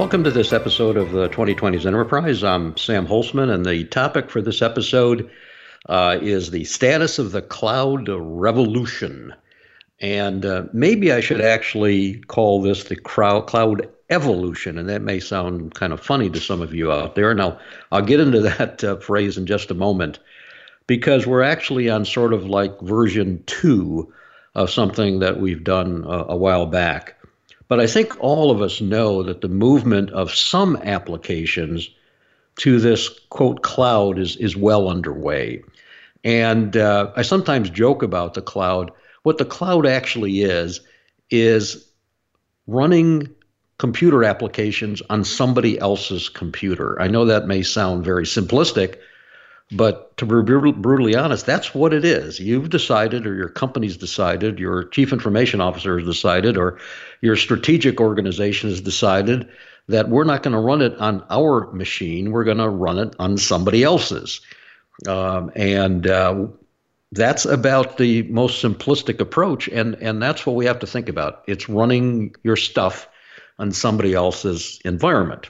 Welcome to this episode of the 2020s Enterprise. I'm Sam Holzman, and the topic for this episode uh, is the status of the cloud revolution. And uh, maybe I should actually call this the cloud evolution, and that may sound kind of funny to some of you out there. Now, I'll get into that uh, phrase in just a moment because we're actually on sort of like version two of something that we've done a while back. But I think all of us know that the movement of some applications to this quote cloud is is well underway. And uh, I sometimes joke about the cloud. What the cloud actually is is running computer applications on somebody else's computer. I know that may sound very simplistic, but to be brutally honest, that's what it is. You've decided, or your company's decided, your chief information officer has decided, or your strategic organization has decided that we're not going to run it on our machine. We're going to run it on somebody else's. Um, and uh, that's about the most simplistic approach. And, and that's what we have to think about. It's running your stuff on somebody else's environment.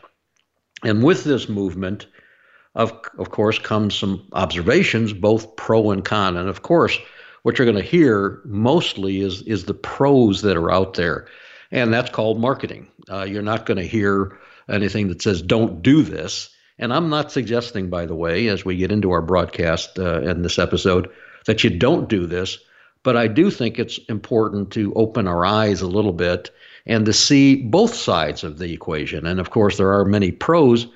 And with this movement, of, of course, comes some observations, both pro and con. And of course, what you're going to hear mostly is, is the pros that are out there. And that's called marketing. Uh, you're not going to hear anything that says, don't do this. And I'm not suggesting, by the way, as we get into our broadcast uh, in this episode, that you don't do this. But I do think it's important to open our eyes a little bit and to see both sides of the equation. And of course, there are many pros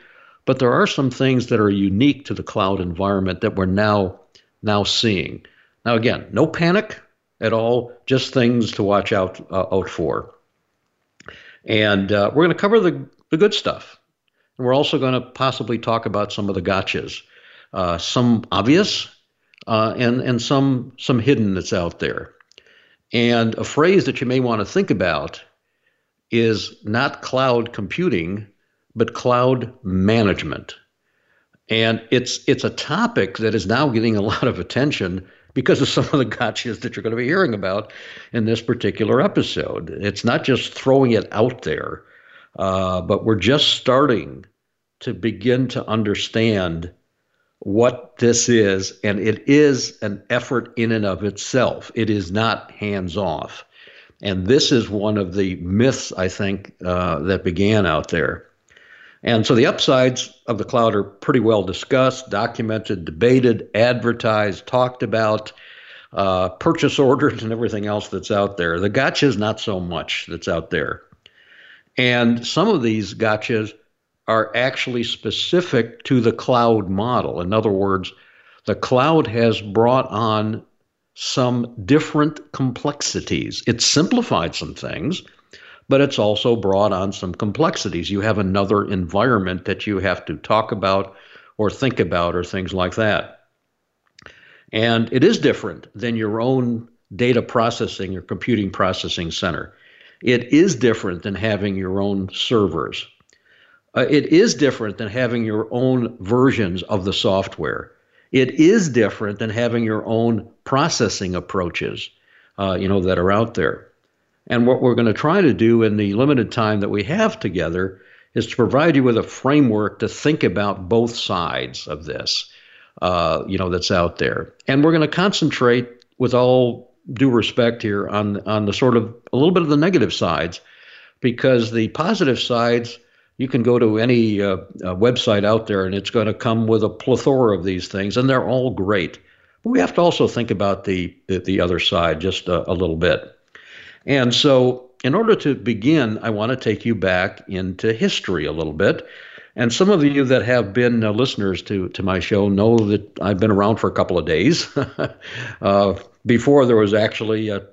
but there are some things that are unique to the cloud environment that we're now now seeing. Now, again, no panic at all, just things to watch out uh, out for. And uh, we're going to cover the, the good stuff. And we're also going to possibly talk about some of the gotchas, uh, some obvious uh, and, and some, some hidden that's out there. And a phrase that you may want to think about is not cloud computing, but cloud management. And it's it's a topic that is now getting a lot of attention because of some of the gotchas that you're going to be hearing about in this particular episode. It's not just throwing it out there, uh, but we're just starting to begin to understand what this is, and it is an effort in and of itself. It is not hands off. And this is one of the myths, I think, uh, that began out there. And so the upsides of the cloud are pretty well discussed, documented, debated, advertised, talked about, uh, purchase orders, and everything else that's out there. The gotchas, not so much that's out there. And some of these gotchas are actually specific to the cloud model. In other words, the cloud has brought on some different complexities. It's simplified some things but it's also brought on some complexities. You have another environment that you have to talk about or think about or things like that. And it is different than your own data processing or computing processing center. It is different than having your own servers. Uh, it is different than having your own versions of the software. It is different than having your own processing approaches, uh, you know, that are out there. And what we're going to try to do in the limited time that we have together is to provide you with a framework to think about both sides of this, uh, you know, that's out there. And we're going to concentrate, with all due respect here, on on the sort of a little bit of the negative sides, because the positive sides. You can go to any uh, uh, website out there, and it's going to come with a plethora of these things, and they're all great. But we have to also think about the the, the other side just a, a little bit. And so, in order to begin, I want to take you back into history a little bit. And some of you that have been uh, listeners to, to my show know that I've been around for a couple of days. uh, before there was actually a,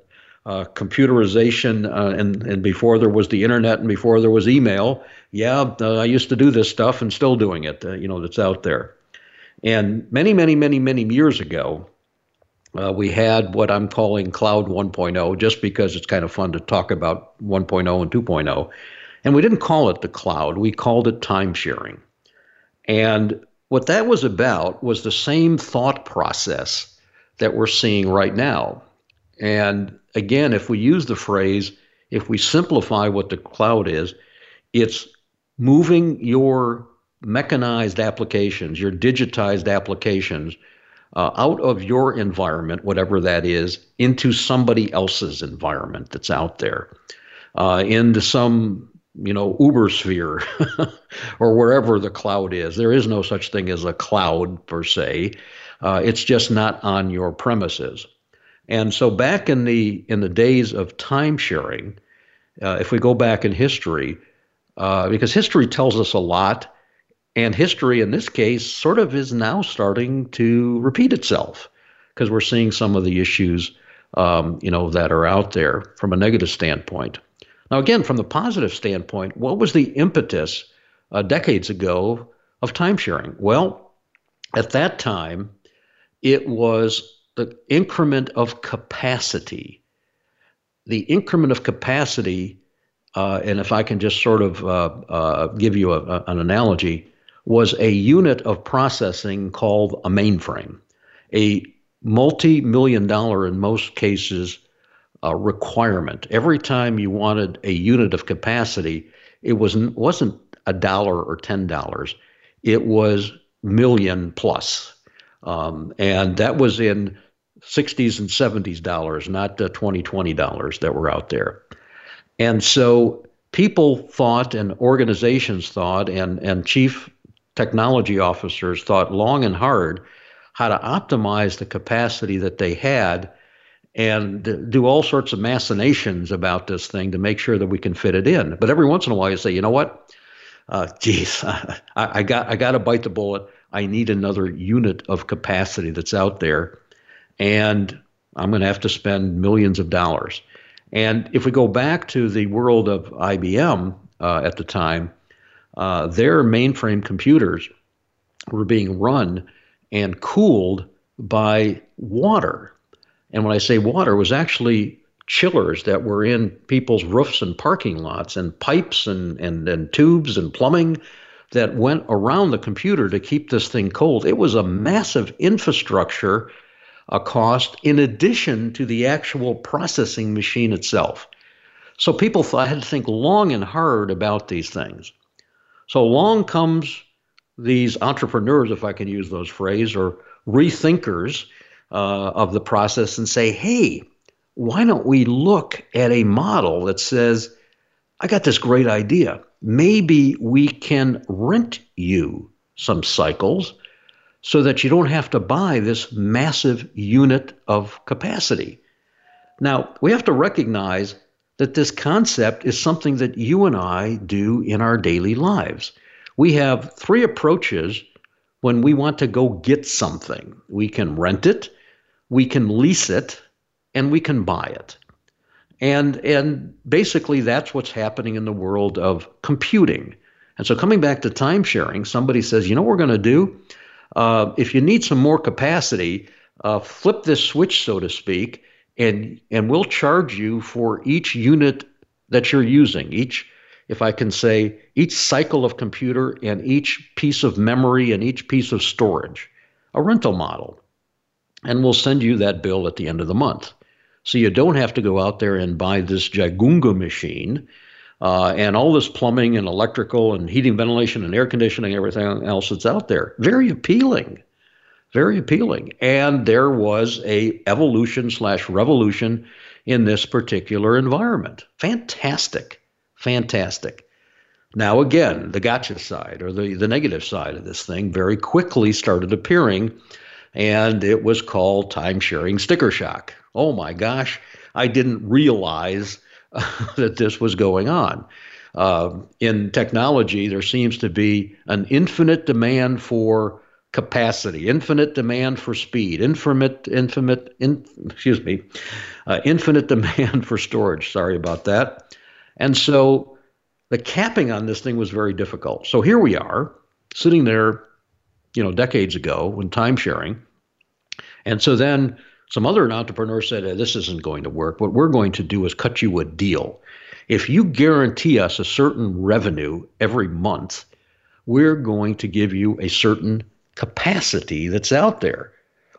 a computerization, uh, and, and before there was the internet, and before there was email, yeah, uh, I used to do this stuff and still doing it, uh, you know, that's out there. And many, many, many, many years ago, uh, we had what I'm calling Cloud 1.0, just because it's kind of fun to talk about 1.0 and 2.0. And we didn't call it the cloud, we called it time sharing. And what that was about was the same thought process that we're seeing right now. And again, if we use the phrase, if we simplify what the cloud is, it's moving your mechanized applications, your digitized applications, uh, out of your environment, whatever that is, into somebody else's environment that's out there, uh, into some you know Uber sphere or wherever the cloud is. There is no such thing as a cloud per se. Uh, it's just not on your premises. And so back in the in the days of time sharing, uh, if we go back in history, uh, because history tells us a lot and history, in this case, sort of is now starting to repeat itself because we're seeing some of the issues, um, you know, that are out there from a negative standpoint. Now, again, from the positive standpoint, what was the impetus uh, decades ago of time sharing? Well, at that time, it was the increment of capacity. The increment of capacity, uh, and if I can just sort of uh, uh give you a, a, an analogy, was a unit of processing called a mainframe, a multi million dollar, in most cases, uh, requirement. Every time you wanted a unit of capacity, it wasn't, wasn't a dollar or $10, it was million plus. Um, and that was in 60s and 70s dollars, not the 2020 dollars that were out there. And so people thought and organizations thought and, and chief technology officers thought long and hard how to optimize the capacity that they had and do all sorts of machinations about this thing to make sure that we can fit it in. But every once in a while, you say, you know what? Uh, geez, I, I got I got to bite the bullet. I need another unit of capacity that's out there, and I'm going to have to spend millions of dollars. And if we go back to the world of IBM uh, at the time, uh, their mainframe computers were being run and cooled by water. And when I say water, it was actually chillers that were in people's roofs and parking lots and pipes and, and, and tubes and plumbing that went around the computer to keep this thing cold. It was a massive infrastructure a cost in addition to the actual processing machine itself. So people thought, had to think long and hard about these things. So along comes these entrepreneurs, if I can use those phrase, or rethinkers uh, of the process and say, hey, why don't we look at a model that says, I got this great idea. Maybe we can rent you some cycles so that you don't have to buy this massive unit of capacity. Now, we have to recognize that this concept is something that you and I do in our daily lives. We have three approaches when we want to go get something we can rent it, we can lease it, and we can buy it. And, and basically, that's what's happening in the world of computing. And so, coming back to time sharing, somebody says, you know what we're going to do? Uh, if you need some more capacity, uh, flip this switch, so to speak, and and we'll charge you for each unit that you're using each if i can say each cycle of computer and each piece of memory and each piece of storage a rental model. And we'll send you that bill at the end of the month. So you don't have to go out there and buy this jagunga machine uh, and all this plumbing and electrical and heating ventilation and air conditioning everything else that's out there. Very appealing very appealing. And there was a evolution slash revolution in this particular environment. Fantastic, fantastic. Now again, the gotcha side or the, the negative side of this thing very quickly started appearing, and it was called time sharing sticker shock. Oh my gosh, I didn't realize that this was going on. Uh, in technology, there seems to be an infinite demand for capacity, infinite demand for speed, infinite, infinite, in, excuse me, uh, infinite demand for storage. Sorry about that. And so the capping on this thing was very difficult. So here we are, sitting there you know, decades ago when time sharing. And so then some other entrepreneur said, hey, this isn't going to work. What we're going to do is cut you a deal. If you guarantee us a certain revenue every month, we're going to give you a certain capacity that's out there,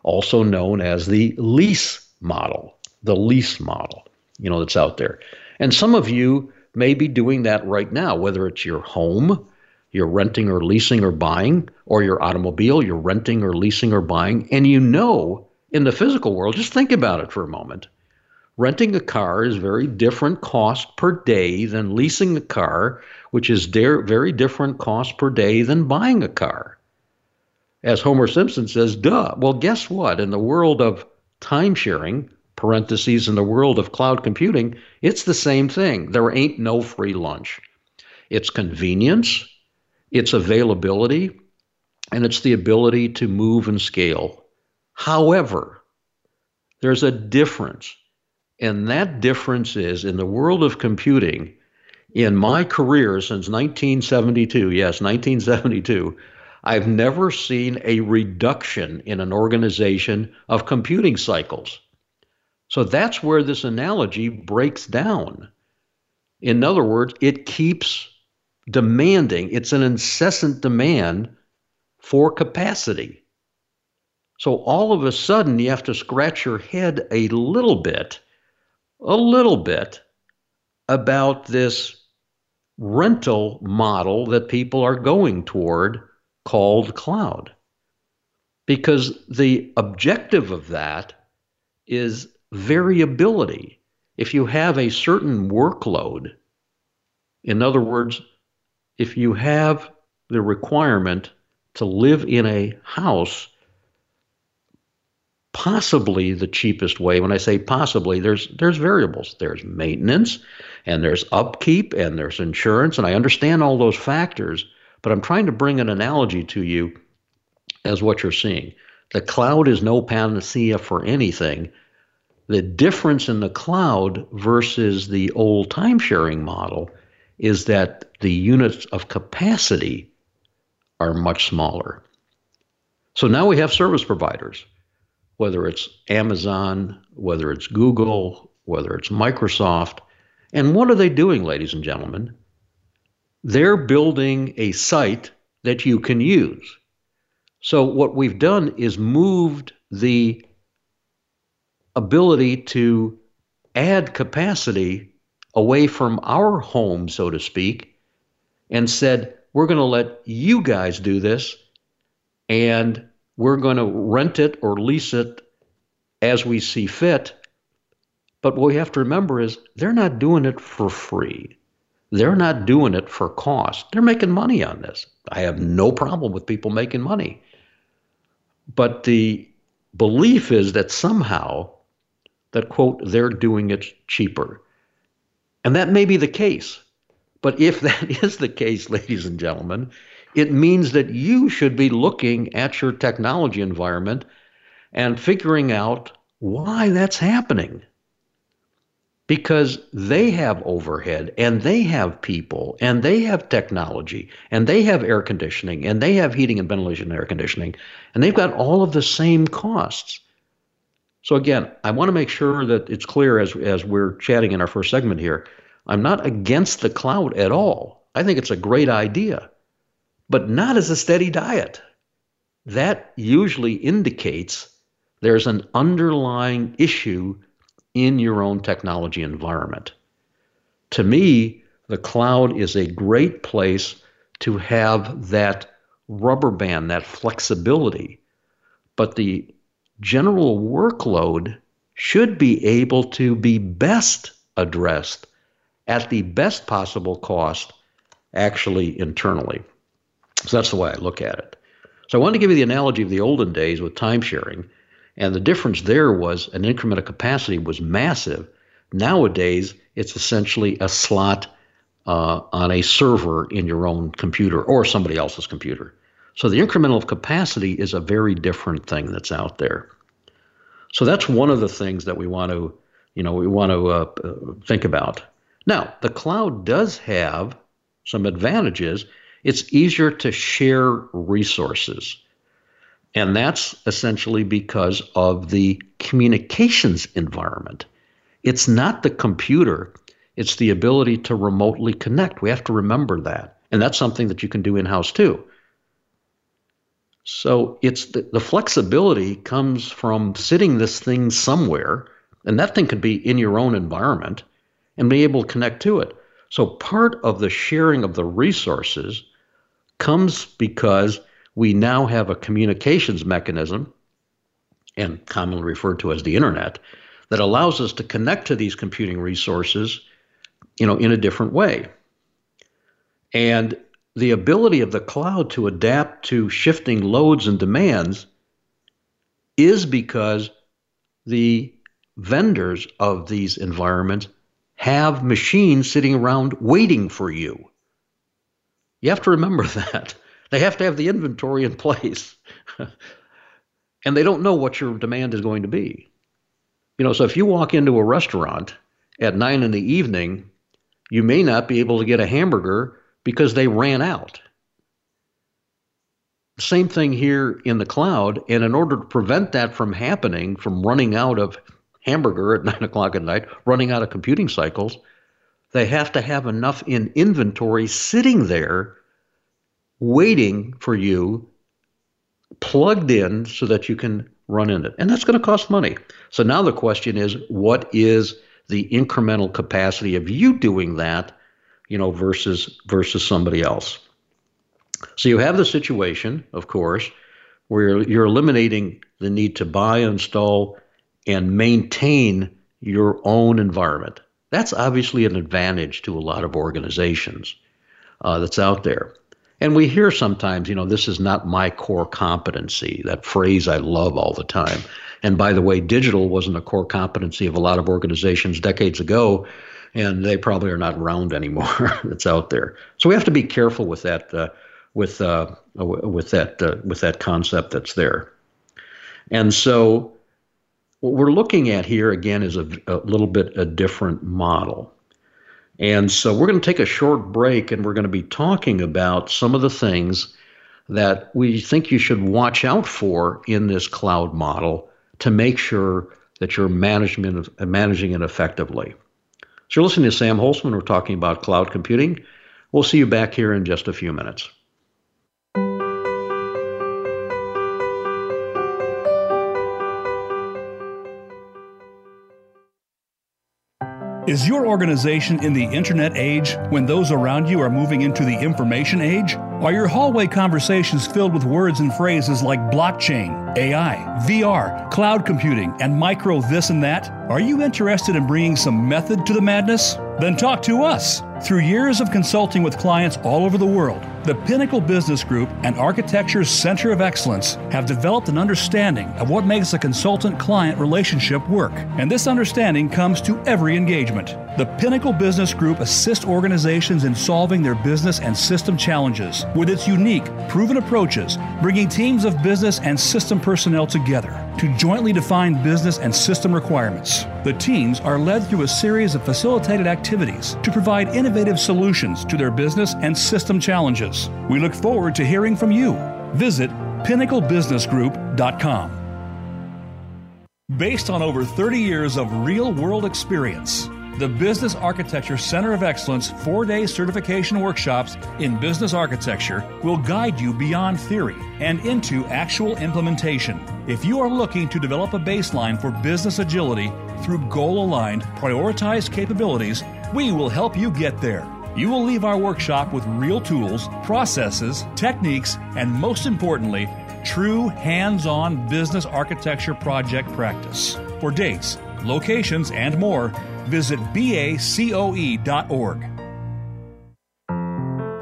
also known as the lease model, the lease model, you know, that's out there. And some of you may be doing that right now, whether it's your home, you're renting or leasing or buying, or your automobile, you're renting or leasing or buying, and you know in the physical world, just think about it for a moment. Renting a car is very different cost per day than leasing a car, which is very different cost per day than buying a car. As Homer Simpson says, duh. Well, guess what? In the world of time sharing, parentheses, in the world of cloud computing, it's the same thing. There ain't no free lunch. It's convenience, it's availability, and it's the ability to move and scale However, there's a difference. And that difference is in the world of computing, in my career since 1972, yes, 1972, I've never seen a reduction in an organization of computing cycles. So that's where this analogy breaks down. In other words, it keeps demanding, it's an incessant demand for capacity. So all of a sudden, you have to scratch your head a little bit, a little bit about this rental model that people are going toward called cloud. Because the objective of that is variability. If you have a certain workload, in other words, if you have the requirement to live in a house possibly the cheapest way. When I say possibly, there's there's variables. There's maintenance and there's upkeep and there's insurance and I understand all those factors, but I'm trying to bring an analogy to you as what you're seeing. The cloud is no panacea for anything. The difference in the cloud versus the old time sharing model is that the units of capacity are much smaller. So now we have service providers whether it's Amazon, whether it's Google, whether it's Microsoft. And what are they doing, ladies and gentlemen? They're building a site that you can use. So, what we've done is moved the ability to add capacity away from our home, so to speak, and said, we're going to let you guys do this. And we're going to rent it or lease it as we see fit. But what we have to remember is they're not doing it for free. They're not doing it for cost. They're making money on this. I have no problem with people making money. But the belief is that somehow that quote they're doing it cheaper. And that may be the case. But if that is the case, ladies and gentlemen, it means that you should be looking at your technology environment and figuring out why that's happening. Because they have overhead and they have people and they have technology and they have air conditioning and they have heating and ventilation and air conditioning and they've got all of the same costs. So again, I want to make sure that it's clear as as we're chatting in our first segment here. I'm not against the cloud at all. I think it's a great idea but not as a steady diet. That usually indicates there's an underlying issue in your own technology environment. To me, the cloud is a great place to have that rubber band, that flexibility. But the general workload should be able to be best addressed at the best possible cost, actually internally. So that's the way I look at it. So I want to give you the analogy of the olden days with time sharing. And the difference there was an increment of capacity was massive. Nowadays, it's essentially a slot uh, on a server in your own computer or somebody else's computer. So the incremental capacity is a very different thing that's out there. So that's one of the things that we want to, you know, we want to uh, think about. Now, the cloud does have some advantages it's easier to share resources. And that's essentially because of the communications environment. It's not the computer, it's the ability to remotely connect. We have to remember that. And that's something that you can do in house too. So it's the, the, flexibility comes from sitting this thing somewhere, and that thing could be in your own environment and be able to connect to it. So part of the sharing of the resources comes because we now have a communications mechanism, and commonly referred to as the internet, that allows us to connect to these computing resources, you know, in a different way. And the ability of the cloud to adapt to shifting loads and demands is because the vendors of these environments have machines sitting around waiting for you. You have to remember that. They have to have the inventory in place. and they don't know what your demand is going to be. You know, so if you walk into a restaurant at nine in the evening, you may not be able to get a hamburger because they ran out. Same thing here in the cloud. And in order to prevent that from happening, from running out of hamburger at nine o'clock at night, running out of computing cycles, they have to have enough in inventory sitting there waiting for you plugged in so that you can run in it. And that's going to cost money. So now the question is what is the incremental capacity of you doing that you know, versus versus somebody else. So you have the situation, of course, where you're eliminating the need to buy, install, and maintain your own environment. That's obviously an advantage to a lot of organizations uh, that's out there. And we hear sometimes, you know, this is not my core competency, that phrase I love all the time. And by the way, digital wasn't a core competency of a lot of organizations decades ago and they probably are not around anymore. that's out there. So we have to be careful with that, uh, with uh, with that uh, with that concept that's there. And so what we're looking at here again is a, a little bit a different model. And so we're going to take a short break and we're going to be talking about some of the things that we think you should watch out for in this cloud model to make sure that you're management, managing it effectively. So you're listening to Sam Holzman. We're talking about cloud computing. We'll see you back here in just a few minutes. Is your organization in the internet age when those around you are moving into the information age? Are your hallway conversations filled with words and phrases like blockchain, AI, VR, cloud computing, and micro this and that? Are you interested in bringing some method to the madness? Then talk to us. Through years of consulting with clients all over the world, the Pinnacle Business Group and Architecture's Center of Excellence have developed an understanding of what makes a consultant client relationship work. And this understanding comes to every engagement. The Pinnacle Business Group assists organizations in solving their business and system challenges with its unique, proven approaches, bringing teams of business and system personnel together to jointly define business and system requirements. The teams are led through a series of facilitated activities to provide innovative solutions to their business and system challenges. We look forward to hearing from you. Visit pinnaclebusinessgroup.com. Based on over 30 years of real world experience, the Business Architecture Center of Excellence four day certification workshops in business architecture will guide you beyond theory and into actual implementation. If you are looking to develop a baseline for business agility through goal aligned, prioritized capabilities, we will help you get there. You will leave our workshop with real tools, processes, techniques, and most importantly, true hands on business architecture project practice. For dates, locations, and more, visit bacoe.org.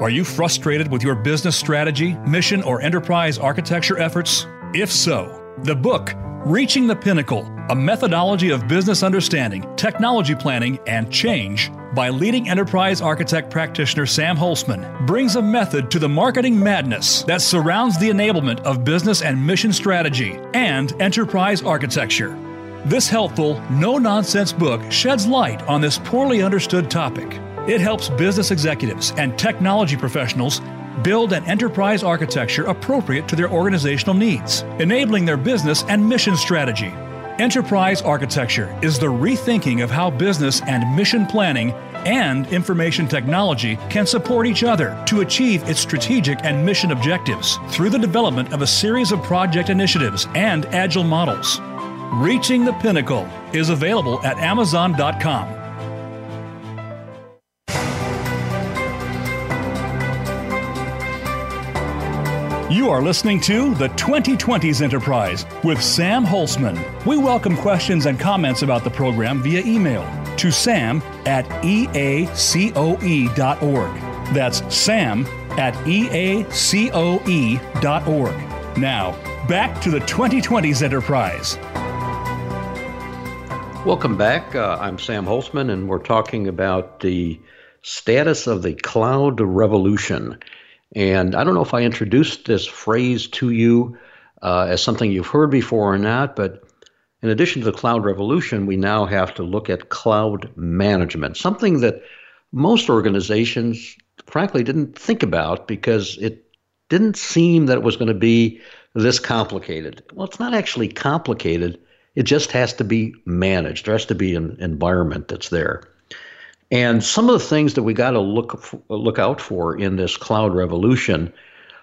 Are you frustrated with your business strategy, mission, or enterprise architecture efforts? If so, the book, Reaching the Pinnacle A Methodology of Business Understanding, Technology Planning, and Change by leading enterprise architect practitioner Sam Holzman brings a method to the marketing madness that surrounds the enablement of business and mission strategy and enterprise architecture. This helpful, no nonsense book sheds light on this poorly understood topic. It helps business executives and technology professionals build an enterprise architecture appropriate to their organizational needs, enabling their business and mission strategy. Enterprise architecture is the rethinking of how business and mission planning and information technology can support each other to achieve its strategic and mission objectives through the development of a series of project initiatives and agile models. Reaching the Pinnacle is available at Amazon.com. You are listening to the 2020s Enterprise with Sam Holzman. We welcome questions and comments about the program via email to sam at eacoe.org. That's sam at eacoe.org. Now, back to the 2020s Enterprise. Welcome back. Uh, I'm Sam Holzman, and we're talking about the status of the cloud revolution. And I don't know if I introduced this phrase to you uh, as something you've heard before or not, but in addition to the cloud revolution, we now have to look at cloud management, something that most organizations, frankly, didn't think about because it didn't seem that it was going to be this complicated. Well, it's not actually complicated. It just has to be managed. There has to be an environment that's there. And some of the things that we got to look look out for in this cloud revolution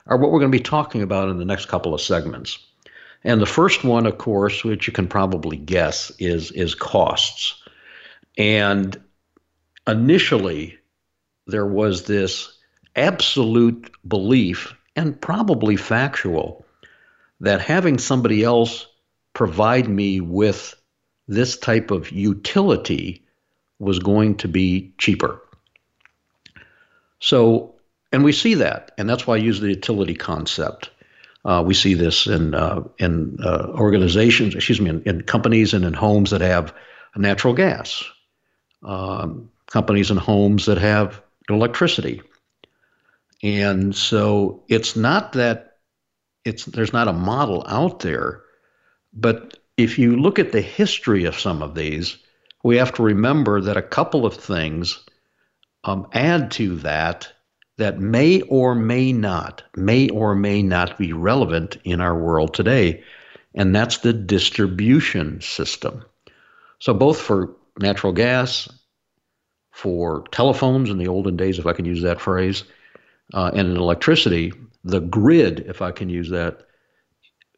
are what we're going to be talking about in the next couple of segments. And the first one, of course, which you can probably guess, is is costs. And initially, there was this absolute belief, and probably factual, that having somebody else provide me with this type of utility was going to be cheaper. So, and we see that, and that's why I use the utility concept. Uh, we see this in uh, in uh, organizations, excuse me, in, in, companies and in homes that have natural gas, um, companies and homes that have electricity, and so it's not that it's there's not a model out there, but if you look at the history of some of these, we have to remember that a couple of things um, add to that that may or may not, may or may not be relevant in our world today, and that's the distribution system. So, both for natural gas, for telephones in the olden days, if I can use that phrase, uh, and in electricity, the grid, if I can use that,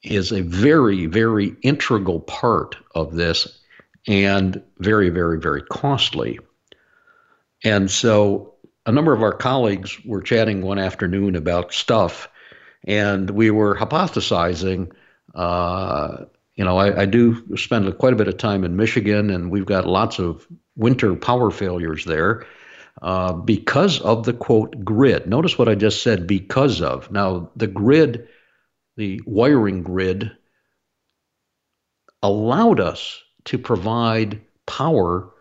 is a very, very integral part of this and very, very, very costly. And so a number of our colleagues were chatting one afternoon about stuff, and we were hypothesizing. Uh, you know, I, I, do spend quite a bit of time in Michigan, and we've got lots of winter power failures there uh, because of the quote grid. Notice what I just said because of. Now, the grid, the wiring grid, allowed us to provide power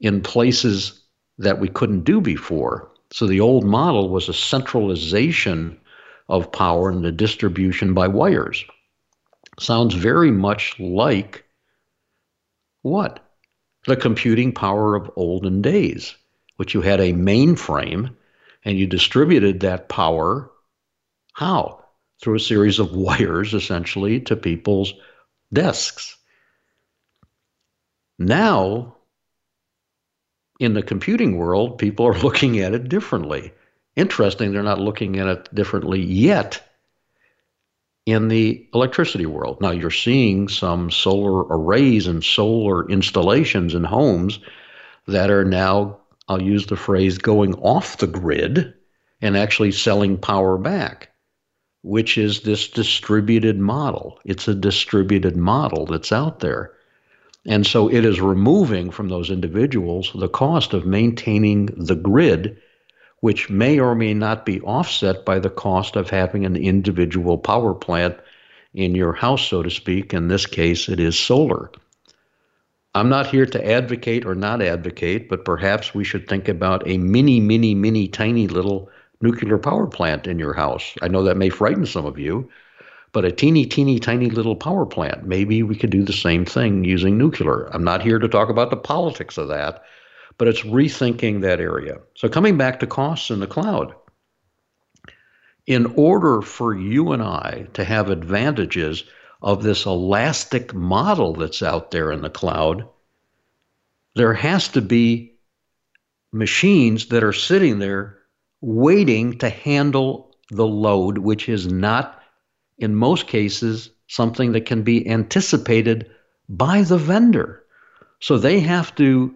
in places that we couldn't do before. So the old model was a centralization of power and the distribution by wires. Sounds very much like what? The computing power of olden days, which you had a mainframe and you distributed that power. How? Through a series of wires, essentially, to people's desks. Now, in the computing world, people are looking at it differently. Interesting, they're not looking at it differently yet in the electricity world. Now, you're seeing some solar arrays and solar installations in homes that are now, I'll use the phrase, going off the grid and actually selling power back, which is this distributed model. It's a distributed model that's out there. And so it is removing from those individuals the cost of maintaining the grid, which may or may not be offset by the cost of having an individual power plant in your house, so to speak. In this case, it is solar. I'm not here to advocate or not advocate, but perhaps we should think about a mini, mini, mini, tiny little nuclear power plant in your house. I know that may frighten some of you, but a teeny, teeny, tiny little power plant. Maybe we could do the same thing using nuclear. I'm not here to talk about the politics of that, but it's rethinking that area. So, coming back to costs in the cloud, in order for you and I to have advantages of this elastic model that's out there in the cloud, there has to be machines that are sitting there waiting to handle the load, which is not, in most cases, something that can be anticipated by the vendor. So they have to,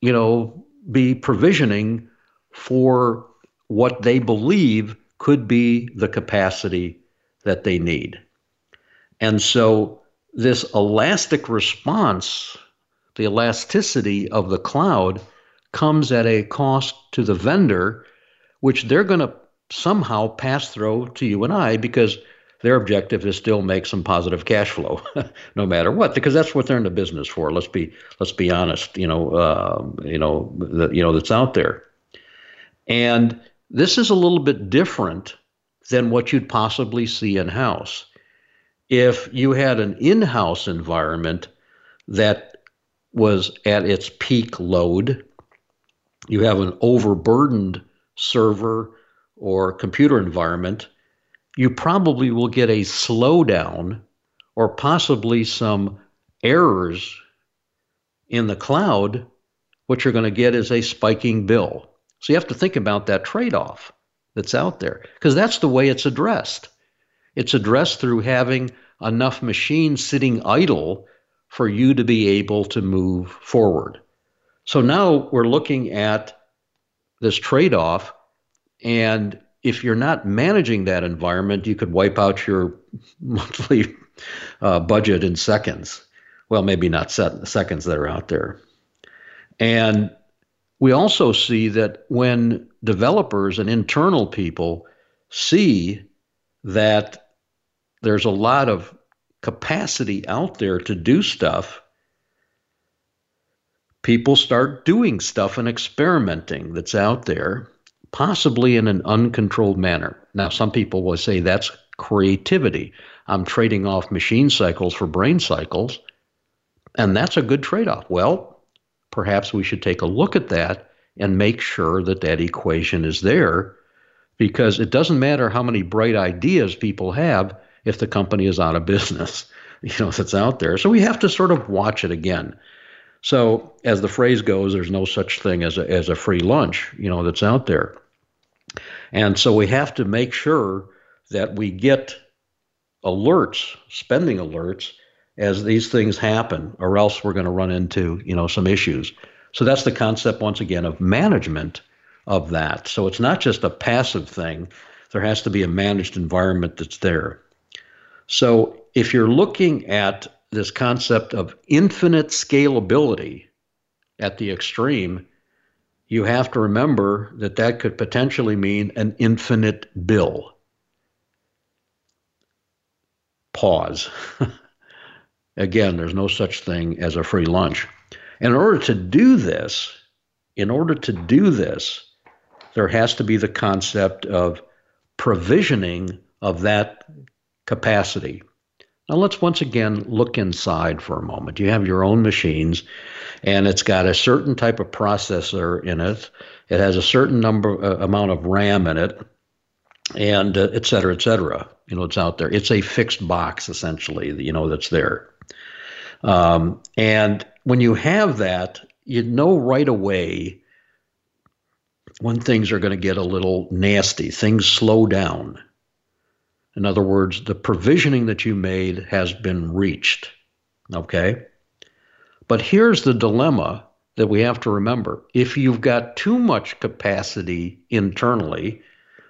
you know, be provisioning for what they believe could be the capacity that they need. And so this elastic response, the elasticity of the cloud, comes at a cost to the vendor, which they're going to somehow pass through to you and I because their objective is still make some positive cash flow, no matter what, because that's what they're in the business for. Let's be let's be honest. You know, uh, you know, the, you know that's out there, and this is a little bit different than what you'd possibly see in house. If you had an in house environment that was at its peak load, you have an overburdened server or computer environment you probably will get a slowdown or possibly some errors in the cloud. What you're going to get is a spiking bill. So you have to think about that trade off that's out there because that's the way it's addressed. It's addressed through having enough machines sitting idle for you to be able to move forward. So now we're looking at this trade off, and if you're not managing that environment, you could wipe out your monthly uh, budget in seconds. Well, maybe not seconds that are out there. And we also see that when developers and internal people see that there's a lot of capacity out there to do stuff, people start doing stuff and experimenting that's out there possibly in an uncontrolled manner. Now, some people will say that's creativity. I'm trading off machine cycles for brain cycles, and that's a good trade off. Well, perhaps we should take a look at that and make sure that that equation is there because it doesn't matter how many bright ideas people have if the company is out of business, you know, it's out there. So we have to sort of watch it again. So, as the phrase goes, there's no such thing as a, as a free lunch, you know, that's out there. And so we have to make sure that we get alerts, spending alerts, as these things happen, or else we're going to run into, you know, some issues. So that's the concept once again of management of that. So it's not just a passive thing. There has to be a managed environment that's there. So if you're looking at this concept of infinite scalability at the extreme, you have to remember that that could potentially mean an infinite bill. Pause. Again, there's no such thing as a free lunch. In order to do this, in order to do this, there has to be the concept of provisioning of that capacity. Now, let's once again look inside for a moment. You have your own machines, and it's got a certain type of processor in it. It has a certain number uh, amount of RAM in it, and uh, et cetera, et cetera. You know, it's out there. It's a fixed box essentially. You know, that's there. Um, and when you have that, you know right away when things are going to get a little nasty. Things slow down in other words, the provisioning that you made has been reached. Okay? But here's the dilemma that we have to remember. If you've got too much capacity internally,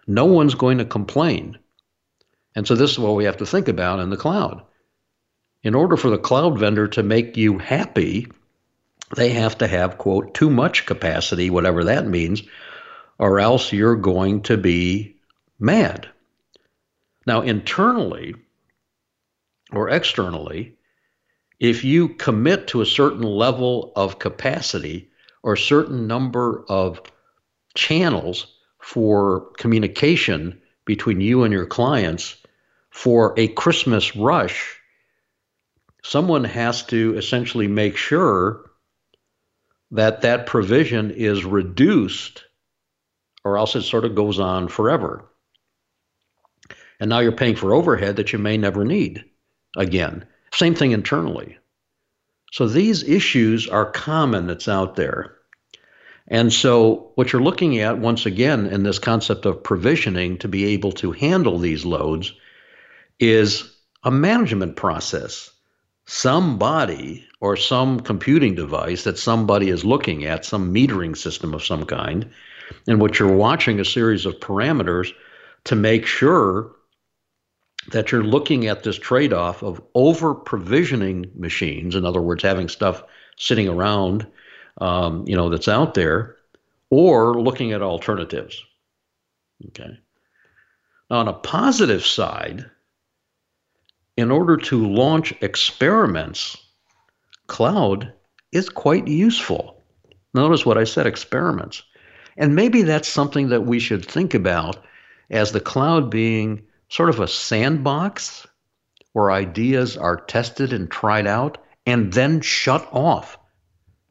no one's going to complain. And so this is what we have to think about in the cloud. In order for the cloud vendor to make you happy, they have to have, quote, too much capacity, whatever that means, or else you're going to be mad. Now, internally or externally, if you commit to a certain level of capacity or a certain number of channels for communication between you and your clients for a Christmas rush, someone has to essentially make sure that that provision is reduced or else it sort of goes on forever. And now you're paying for overhead that you may never need again. Same thing internally. So these issues are common that's out there. And so, what you're looking at, once again, in this concept of provisioning to be able to handle these loads, is a management process. Somebody or some computing device that somebody is looking at, some metering system of some kind, and which you're watching a series of parameters to make sure that you're looking at this trade off of over provisioning machines, in other words, having stuff sitting around, um, you know, that's out there, or looking at alternatives. Okay. Now, on a positive side, in order to launch experiments, cloud is quite useful. Notice what I said experiments. And maybe that's something that we should think about as the cloud being sort of a sandbox where ideas are tested and tried out and then shut off.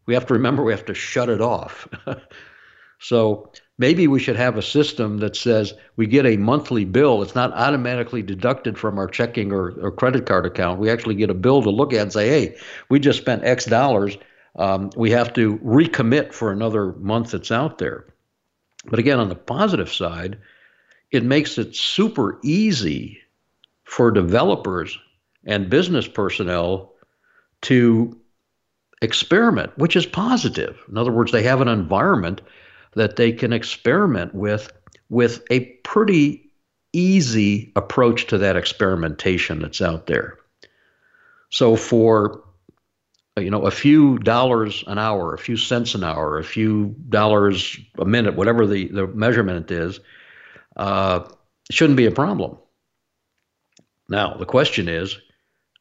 We have to remember we have to shut it off. so maybe we should have a system that says we get a monthly bill. It's not automatically deducted from our checking or, or credit card account. We actually get a bill to look at and say, hey, we just spent X dollars. Um, we have to recommit for another month that's out there. But again, on the positive side, it makes it super easy for developers and business personnel to experiment, which is positive. In other words, they have an environment that they can experiment with with a pretty easy approach to that experimentation that's out there. So for you know a few dollars an hour, a few cents an hour, a few dollars a minute, whatever the, the measurement is, uh, shouldn't be a problem. Now, the question is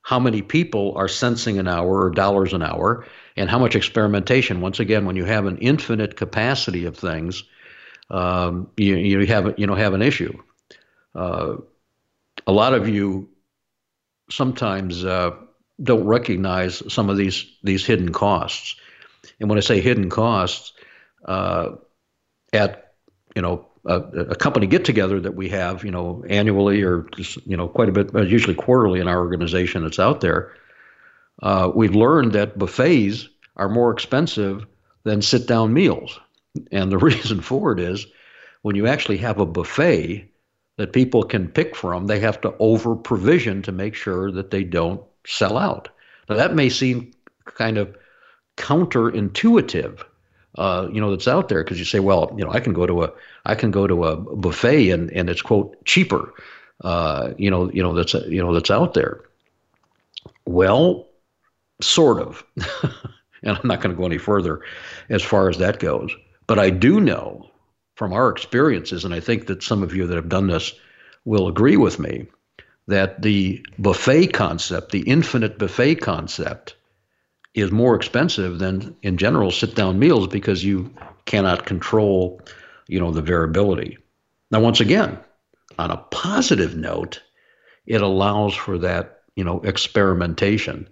how many people are sensing an hour or dollars an hour, and how much experimentation? Once again, when you have an infinite capacity of things, um, you, you, have, you know, have an issue. Uh, a lot of you sometimes uh, don't recognize some of these these hidden costs. And when I say hidden costs, uh, at you know a, company get together that we have, you know, annually or just, you know, quite a bit, uh, usually quarterly in our organization that's out there. Uh, we've learned that buffets are more expensive than sit down meals. And the reason for it is when you actually have a buffet that people can pick from, they have to over provision to make sure that they don't sell out. Now, that may seem kind of counterintuitive uh, you know, that's out there because you say, well, you know, I can go to a I can go to a buffet and and it's quote cheaper, uh, you know, you know that's you know that's out there. Well, sort of, and I'm not going to go any further as far as that goes. But I do know from our experiences, and I think that some of you that have done this will agree with me, that the buffet concept, the infinite buffet concept, is more expensive than in general sit down meals because you cannot control you know the variability. Now once again on a positive note it allows for that you know experimentation.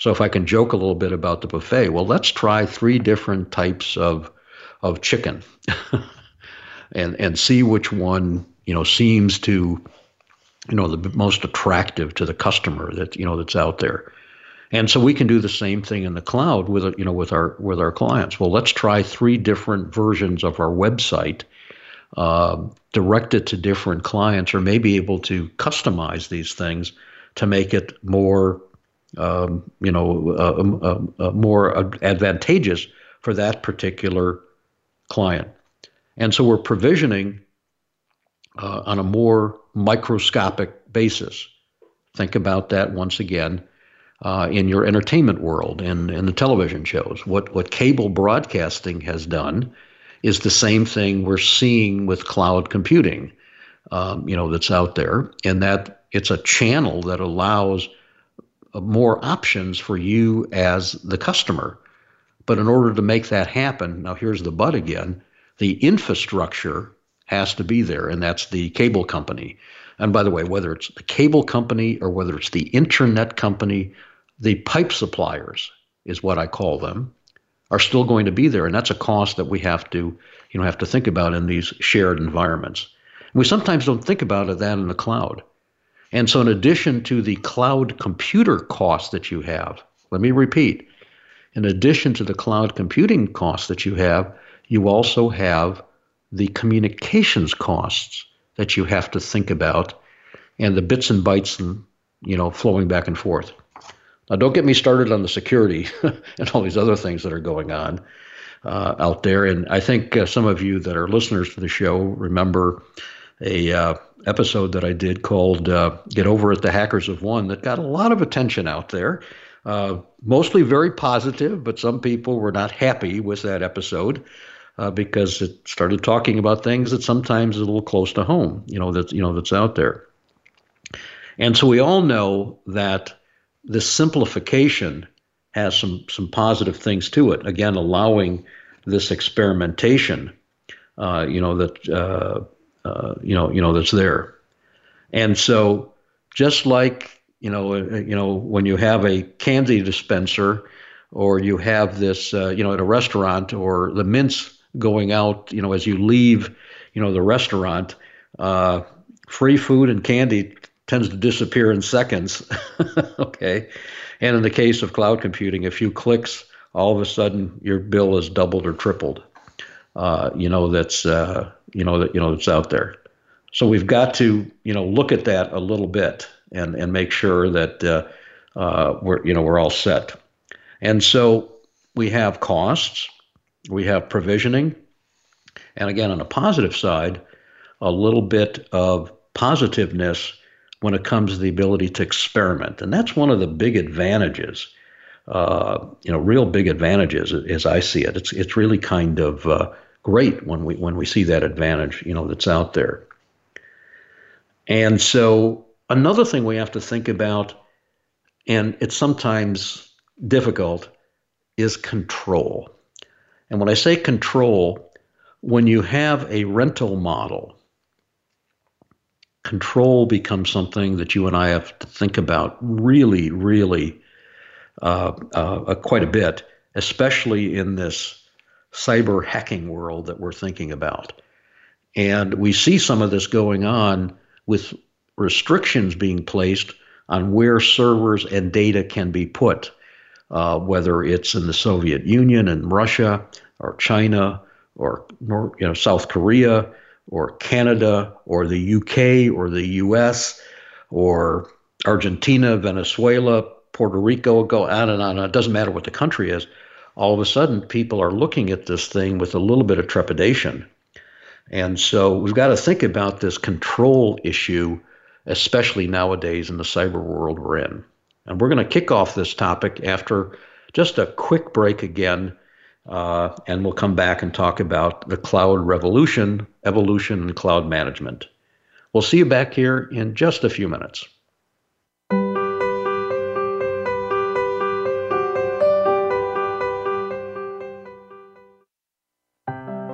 So if i can joke a little bit about the buffet well let's try three different types of of chicken and and see which one you know seems to you know the most attractive to the customer that you know that's out there and so we can do the same thing in the cloud with you know with our with our clients. Well, let's try three different versions of our website, uh, directed to different clients, or maybe able to customize these things to make it more um, you know uh, um, uh, uh, more advantageous for that particular client. And so we're provisioning uh, on a more microscopic basis. Think about that once again uh, in your entertainment world and in the television shows. What what cable broadcasting has done is the same thing we're seeing with cloud computing. Um, you know that's out there, and that it's a channel that allows uh, more options for you as the customer. But in order to make that happen, now here's the but again: the infrastructure has to be there, and that's the cable company. And by the way, whether it's the cable company or whether it's the internet company the pipe suppliers is what I call them are still going to be there and that's a cost that we have to you know have to think about in these shared environments We sometimes don't think about it that in the cloud. And so, in addition to the cloud computer costs that you have, let me repeat, in addition to the cloud computing costs that you have, you also have the communications costs that you have to think about and the bits and bytes and you know flowing back and forth. Now, don't get me started on the security and all these other things that are going on uh, out there. And I think uh, some of you that are listeners to the show remember a uh, episode that I did called uh, "Get Over It: The Hackers of One" that got a lot of attention out there. Uh, mostly very positive, but some people were not happy with that episode. Uh, because it started talking about things that sometimes is a little close to home, you know, that you know that's out there. And so we all know that this simplification has some some positive things to it. Again, allowing this experimentation, uh, you know that uh, uh, you know you know that's there, and so just like you know uh, you know when you have a candy dispenser, or you have this uh, you know at a restaurant, or the mints going out, you know as you leave, you know the restaurant, uh, free food and candy tends to disappear in seconds. okay. And in the case of cloud computing, a few clicks, all of a sudden your bill is doubled or tripled. Uh, you know that's uh, you know that you know that's out there. So we've got to you know look at that a little bit and and make sure that uh, uh we're you know we're all set. And so we have costs, we have provisioning, and again on a positive side, a little bit of positiveness when it comes to the ability to experiment. And that's one of the big advantages, uh, you know, real big advantages as I see it. It's, it's really kind of uh, great when we, when we see that advantage, you know, that's out there. And so another thing we have to think about, and it's sometimes difficult, is control. And when I say control, when you have a rental model, control becomes something that you and I have to think about really, really uh, uh, quite a bit, especially in this cyber hacking world that we're thinking about. And we see some of this going on with restrictions being placed on where servers and data can be put, uh, whether it's in the Soviet Union and Russia or China or North, you know, South Korea or Canada or the UK or the US or Argentina, Venezuela, Puerto Rico, go on and on. It doesn't matter what the country is. All of a sudden, people are looking at this thing with a little bit of trepidation. And so we've got to think about this control issue, especially nowadays in the cyber world we're in. And we're going to kick off this topic after just a quick break again uh, and we'll come back and talk about the cloud revolution, evolution, and cloud management. We'll see you back here in just a few minutes.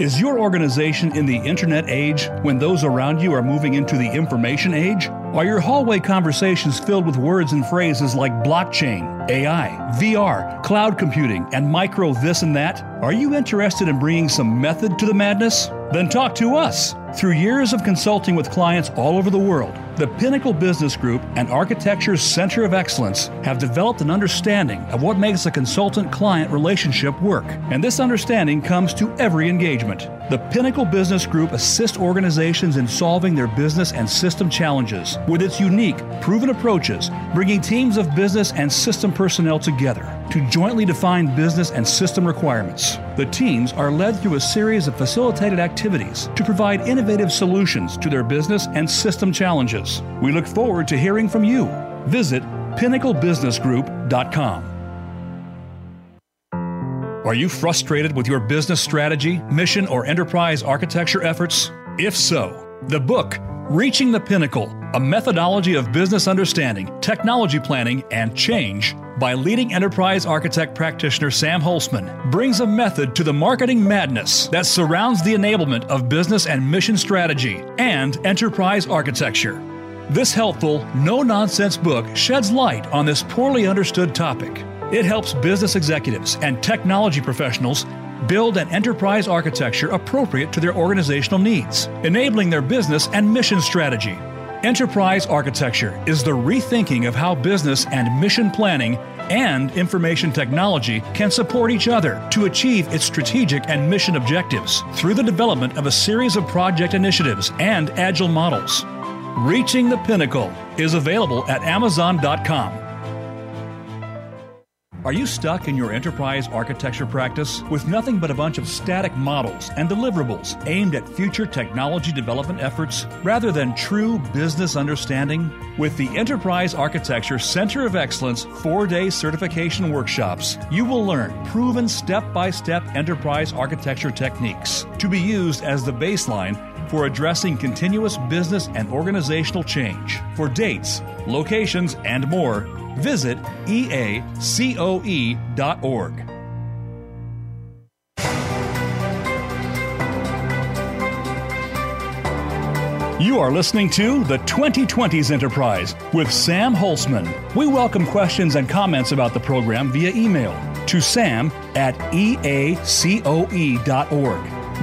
Is your organization in the internet age when those around you are moving into the information age? Are your hallway conversations filled with words and phrases like blockchain, AI, VR, cloud computing, and micro this and that? Are you interested in bringing some method to the madness? Then talk to us. Through years of consulting with clients all over the world, the Pinnacle Business Group and Architecture's Center of Excellence have developed an understanding of what makes a consultant client relationship work. And this understanding comes to every engagement. The Pinnacle Business Group assists organizations in solving their business and system challenges with its unique, proven approaches, bringing teams of business and system personnel together to jointly define business and system requirements. The teams are led through a series of facilitated activities to provide innovative solutions to their business and system challenges. We look forward to hearing from you. Visit pinnaclebusinessgroup.com. Are you frustrated with your business strategy, mission, or enterprise architecture efforts? If so, the book, Reaching the Pinnacle A Methodology of Business Understanding, Technology Planning, and Change by leading enterprise architect practitioner Sam Holcman brings a method to the marketing madness that surrounds the enablement of business and mission strategy and enterprise architecture. This helpful, no nonsense book sheds light on this poorly understood topic. It helps business executives and technology professionals build an enterprise architecture appropriate to their organizational needs, enabling their business and mission strategy. Enterprise architecture is the rethinking of how business and mission planning and information technology can support each other to achieve its strategic and mission objectives through the development of a series of project initiatives and agile models. Reaching the Pinnacle is available at Amazon.com. Are you stuck in your enterprise architecture practice with nothing but a bunch of static models and deliverables aimed at future technology development efforts rather than true business understanding? With the Enterprise Architecture Center of Excellence four day certification workshops, you will learn proven step by step enterprise architecture techniques to be used as the baseline for addressing continuous business and organizational change. For dates, locations, and more, visit eacoe.org. You are listening to the 2020s Enterprise with Sam Holcman. We welcome questions and comments about the program via email to sam at eacoe.org.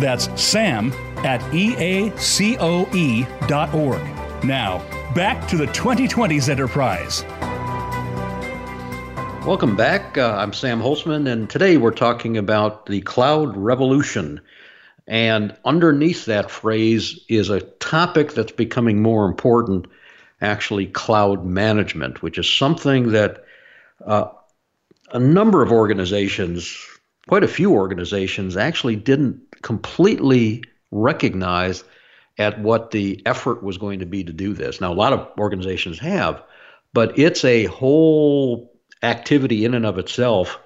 That's sam at eacoe.org. Now, back to the 2020s Enterprise. Welcome back. Uh, I'm Sam Holcman, and today we're talking about the cloud revolution. And underneath that phrase is a topic that's becoming more important actually, cloud management, which is something that uh, a number of organizations, quite a few organizations, actually didn't completely recognize at what the effort was going to be to do this. Now, a lot of organizations have, but it's a whole activity in and of itself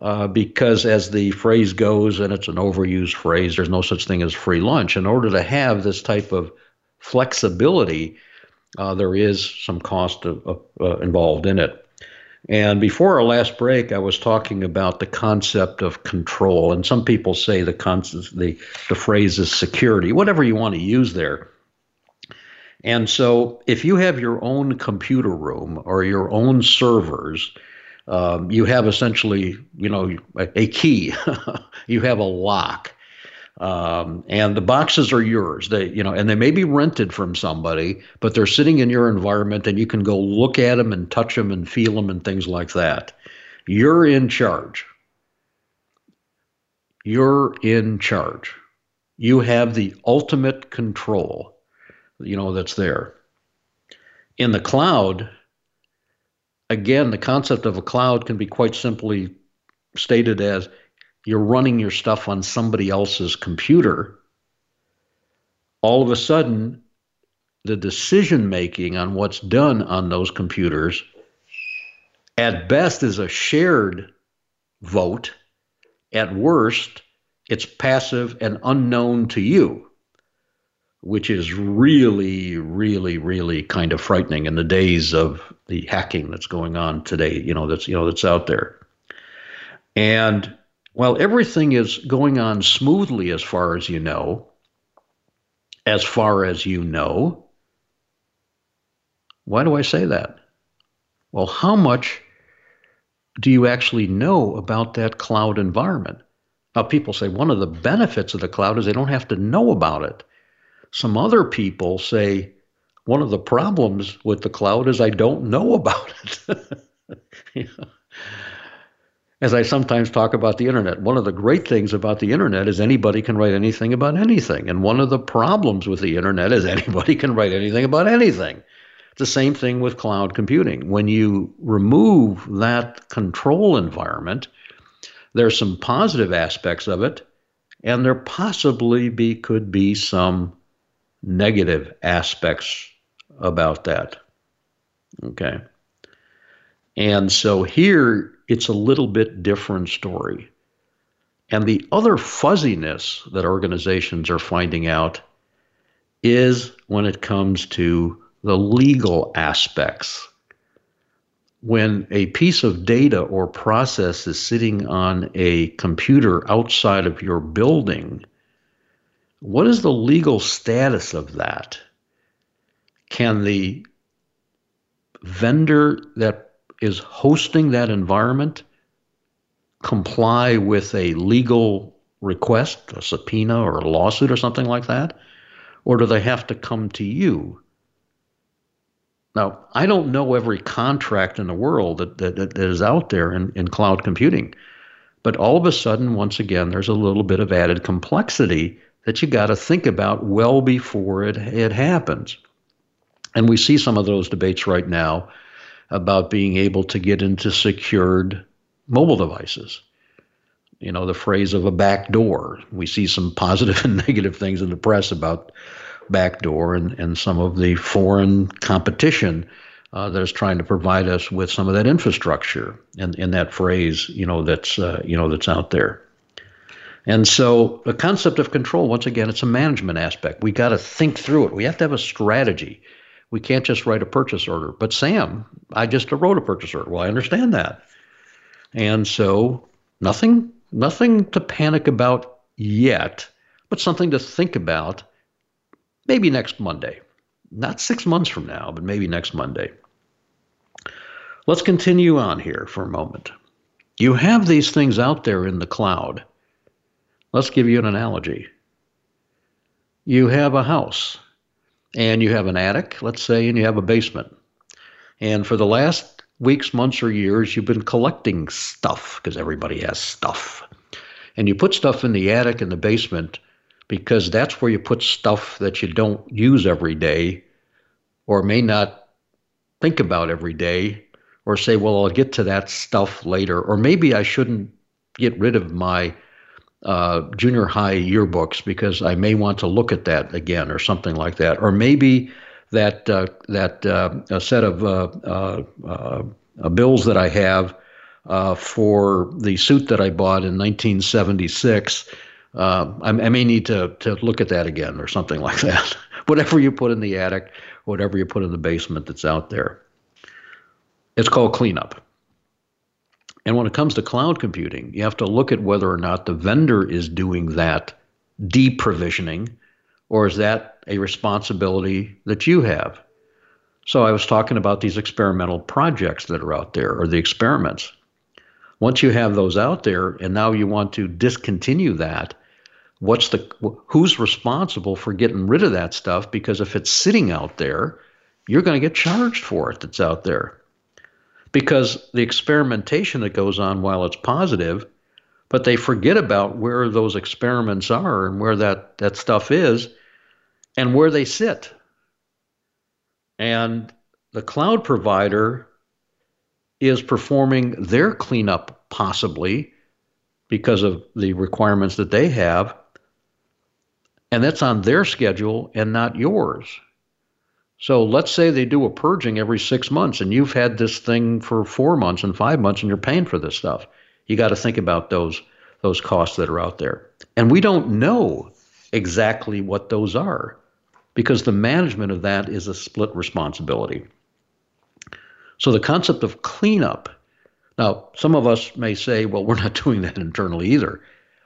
uh, because, as the phrase goes, and it's an overused phrase, there's no such thing as free lunch. In order to have this type of flexibility, uh, there is some cost of, uh, involved in it. And before our last break, I was talking about the concept of control, and some people say the concept, the the phrase is security, whatever you want to use there. And so, if you have your own computer room or your own servers, um, you have essentially, you know, a, key. you have a lock, um, and the boxes are yours. They, you know, and they may be rented from somebody, but they're sitting in your environment, and you can go look at them and touch them and feel them and things like that. You're in charge. You're in charge. You have the ultimate control you know, that's there. In the cloud, again, the concept of a cloud can be quite simply stated as you're running your stuff on somebody else's computer. All of a sudden, the decision making on what's done on those computers at best is a shared vote. At worst, it's passive and unknown to you which is really, really, really kind of frightening in the days of the hacking that's going on today. You know, that's you know that's out there. And while everything is going on smoothly as far as you know, as far as you know, why do I say that? Well, how much do you actually know about that cloud environment? Now, people say one of the benefits of the cloud is they don't have to know about it some other people say one of the problems with the cloud is I don't know about it. As I sometimes talk about the internet, one of the great things about the internet is anybody can write anything about anything. And one of the problems with the internet is anybody can write anything about anything. It's the same thing with cloud computing. When you remove that control environment, there's some positive aspects of it, and there possibly be could be some negative aspects about that. Okay. And so here it's a little bit different story. And the other fuzziness that organizations are finding out is when it comes to the legal aspects. When a piece of data or process is sitting on a computer outside of your building, what is the legal status of that? Can the vendor that is hosting that environment comply with a legal request, a subpoena, or a lawsuit or something like that? Or do they have to come to you? Now, I don't know every contract in the world that, that, that is out there in, in cloud computing, but all of a sudden, once again, there's a little bit of added complexity that you got to think about well before it, it happens. And we see some of those debates right now about being able to get into secured mobile devices. You know, the phrase of a back door. We see some positive and negative things in the press about backdoor and, and some of the foreign competition uh, that is trying to provide us with some of that infrastructure in, in that phrase, you know, that's uh, you know that's out there. And so the concept of control, once again, it's a management aspect. We got to think through it. We have to have a strategy. We can't just write a purchase order. But Sam, I just wrote a purchase order. Well, I understand that. And so nothing, nothing to panic about yet, but something to think about maybe next Monday. Not six months from now, but maybe next Monday. Let's continue on here for a moment. You have these things out there in the cloud. Let's give you an analogy. You have a house and you have an attic, let's say, and you have a basement. And for the last weeks, months, or years, you've been collecting stuff because everybody has stuff. And you put stuff in the attic and the basement because that's where you put stuff that you don't use every day or may not think about every day or say, well, I'll get to that stuff later. Or maybe I shouldn't get rid of my uh, junior high yearbooks because I may want to look at that again or something like that. Or maybe that uh, that uh, set of uh, uh, uh, bills that I have for the suit that I bought in 1976 uh, I, I, may need to to look at that again or something like that. whatever you put in the attic, whatever you put in the basement that's out there. It's called cleanup. And when it comes to cloud computing, you have to look at whether or not the vendor is doing that deprovisioning, or is that a responsibility that you have? So I was talking about these experimental projects that are out there, or the experiments. Once you have those out there, and now you want to discontinue that, what's the who's responsible for getting rid of that stuff because if it's sitting out there you're going to get charged for it that's out there because the experimentation that goes on while it's positive but they forget about where those experiments are and where that that stuff is and where they sit and the cloud provider is performing their cleanup possibly because of the requirements that they have and that's on their schedule and not yours. So let's say they do a purging every six months and you've had this thing for four months and five months and you're paying for this stuff. You got to think about those those costs that are out there. And we don't know exactly what those are because the management of that is a split responsibility. So the concept of cleanup. Now, some of us may say, well, we're not doing that internally either.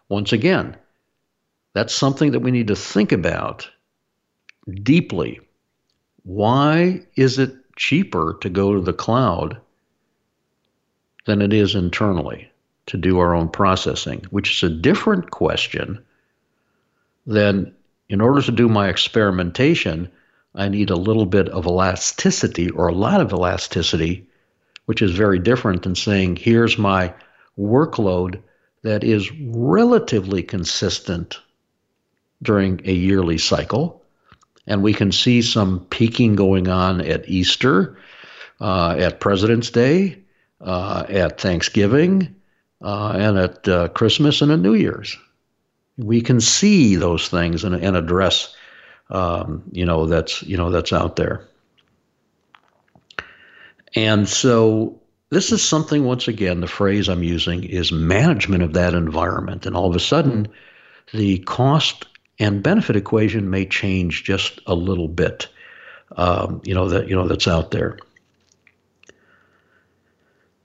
Once again, that's something that we need to think about deeply. Why is it cheaper to go to the cloud than it is internally to do our own processing? Which is a different question than in order to do my experimentation, I need a little bit of elasticity or a lot of elasticity, which is very different than saying, here's my workload that is relatively consistent during a yearly cycle. And we can see some peaking going on at Easter, uh, at President's Day, uh, at Thanksgiving, uh, and at uh, Christmas and at New Year's. We can see those things and, and address, um, you know, that's you know that's out there. And so this is something. Once again, the phrase I'm using is management of that environment, and all of a sudden, the cost and benefit equation may change just a little bit. Um, you know that you know that's out there.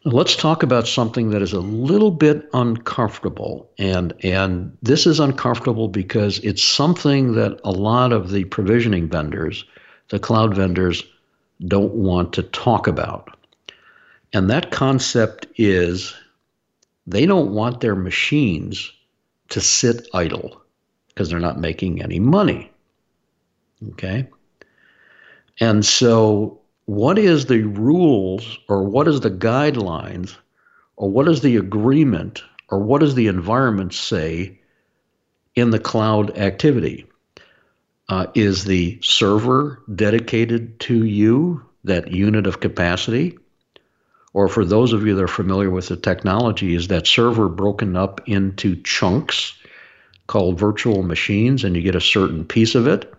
Let's talk about something that is a little bit uncomfortable, and and this is uncomfortable because it's something that a lot of the provisioning vendors, the cloud vendors, don't want to talk about. And that concept is they don't want their machines to sit idle because they're not making any money. Okay? And so, what is the rules or what is the guidelines or what is the agreement or what does the environment say in the cloud activity? Uh, is the server dedicated to you, that unit of capacity? Or for those of you that are familiar with the technology, is that server broken up into chunks called virtual machines and you get a certain piece of it?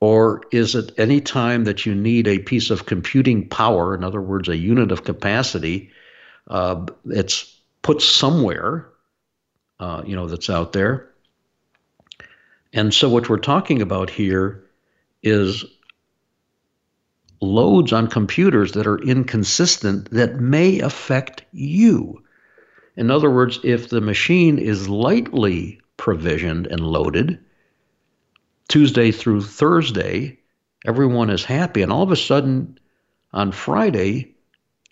Or is it any time that you need a piece of computing power, in other words, a unit of capacity, uh, it's put somewhere, uh, you know, that's out there? And so what we're talking about here is loads on computers that are inconsistent that may affect you. In other words, if the machine is lightly provisioned and loaded, Tuesday through Thursday, everyone is happy, and all of a sudden on Friday,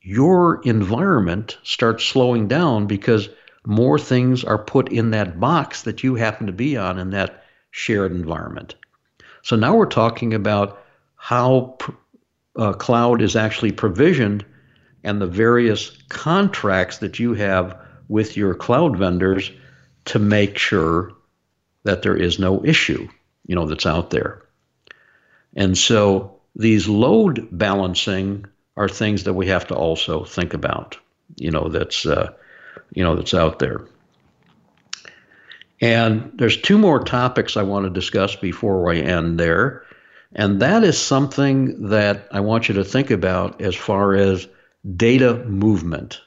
your environment starts slowing down because more things are put in that box that you happen to be on in that shared environment. So now we're talking about how uh, cloud is actually provisioned and the various contracts that you have with your cloud vendors to make sure that there is no issue, you know, that's out there. And so these load balancing are things that we have to also think about, you know, that's uh, you know that's out there. And there's two more topics I want to discuss before we end there. And that is something that I want you to think about as far as data movement.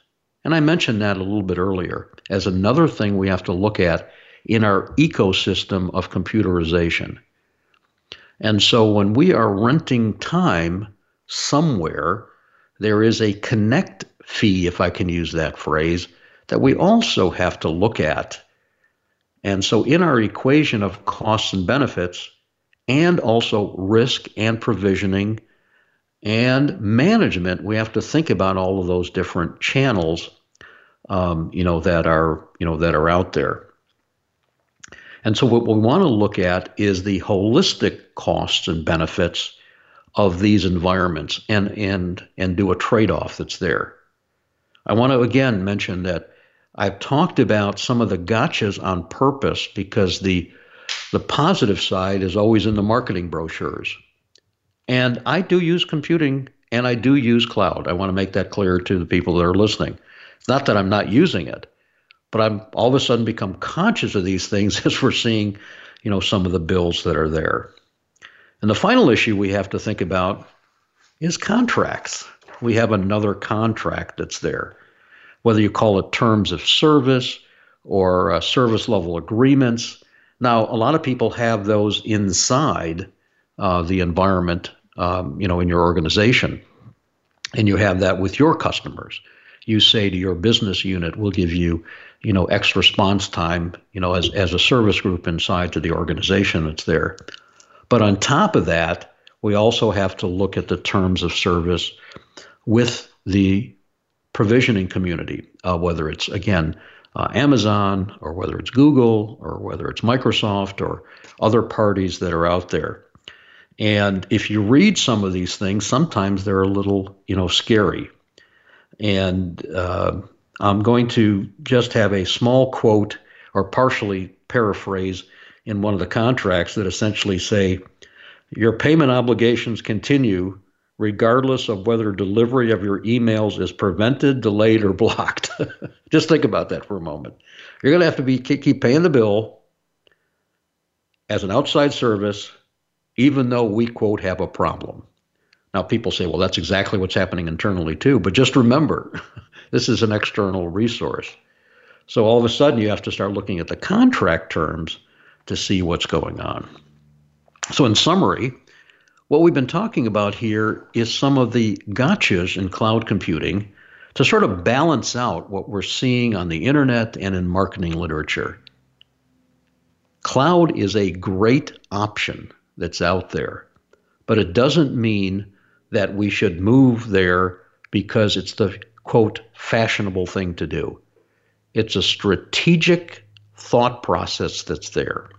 And I mentioned that a little bit earlier as another thing we have to look at in our ecosystem of computerization. And so when we are renting time somewhere, there is a connect fee, if I can use that phrase, that we also have to look at. And so in our equation of costs and benefits, and also risk and provisioning and management. We have to think about all of those different channels, um, you know, that are you know that are out there. And so what we want to look at is the holistic costs and benefits of these environments and and and do a trade-off that's there. I want to again mention that I've talked about some of the gotchas on purpose because the the positive side is always in the marketing brochures. And I do use computing and I do use cloud. I want to make that clear to the people that are listening. It's not that I'm not using it, but I'm all of a sudden become conscious of these things as we're seeing, you know, some of the bills that are there. And the final issue we have to think about is contracts. We have another contract that's there. Whether you call it terms of service or uh, service level agreements, now, a lot of people have those inside uh, the environment, um, you know, in your organization, and you have that with your customers. You say to your business unit, "We'll give you, you know, X response time, you know, as as a service group inside to the organization that's there." But on top of that, we also have to look at the terms of service with the provisioning community, uh, whether it's again uh, Amazon or whether it's Google or whether it's Microsoft or other parties that are out there. And if you read some of these things, sometimes they're a little, you know, scary. And uh, I'm going to just have a small quote or partially paraphrase in one of the contracts that essentially say, your payment obligations continue regardless of whether delivery of your emails is prevented, delayed, or blocked. Just think about that for a moment. You're going to have to be keep paying the bill as an outside service, even though we quote have a problem. Now, people say, well, that's exactly what's happening internally too. But just remember, this is an external resource. So all of a sudden, you have to start looking at the contract terms to see what's going on. So, in summary, what we've been talking about here is some of the gotchas in cloud computing to sort of balance out what we're seeing on the internet and in marketing literature. Cloud is a great option that's out there, but it doesn't mean that we should move there because it's the quote fashionable thing to do. It's a strategic thought process that's there.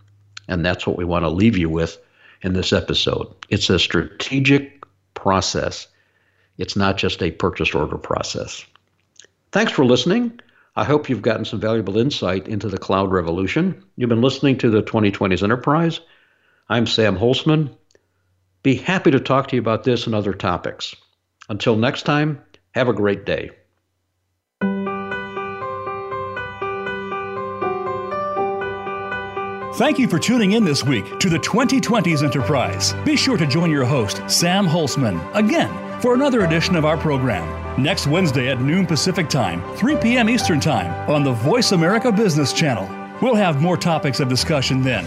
And that's what we want to leave you with in this episode. It's a strategic process, it's not just a purchase order process. Thanks for listening. I hope you've gotten some valuable insight into the cloud revolution. You've been listening to the 2020s Enterprise. I'm Sam Holcman. Be happy to talk to you about this and other topics. Until next time, have a great day. Thank you for tuning in this week to the 2020s Enterprise. Be sure to join your host, Sam Holcman, again for another edition of our program next Wednesday at noon Pacific Time, 3 p.m. Eastern Time on the Voice America Business Channel. We'll have more topics of discussion then.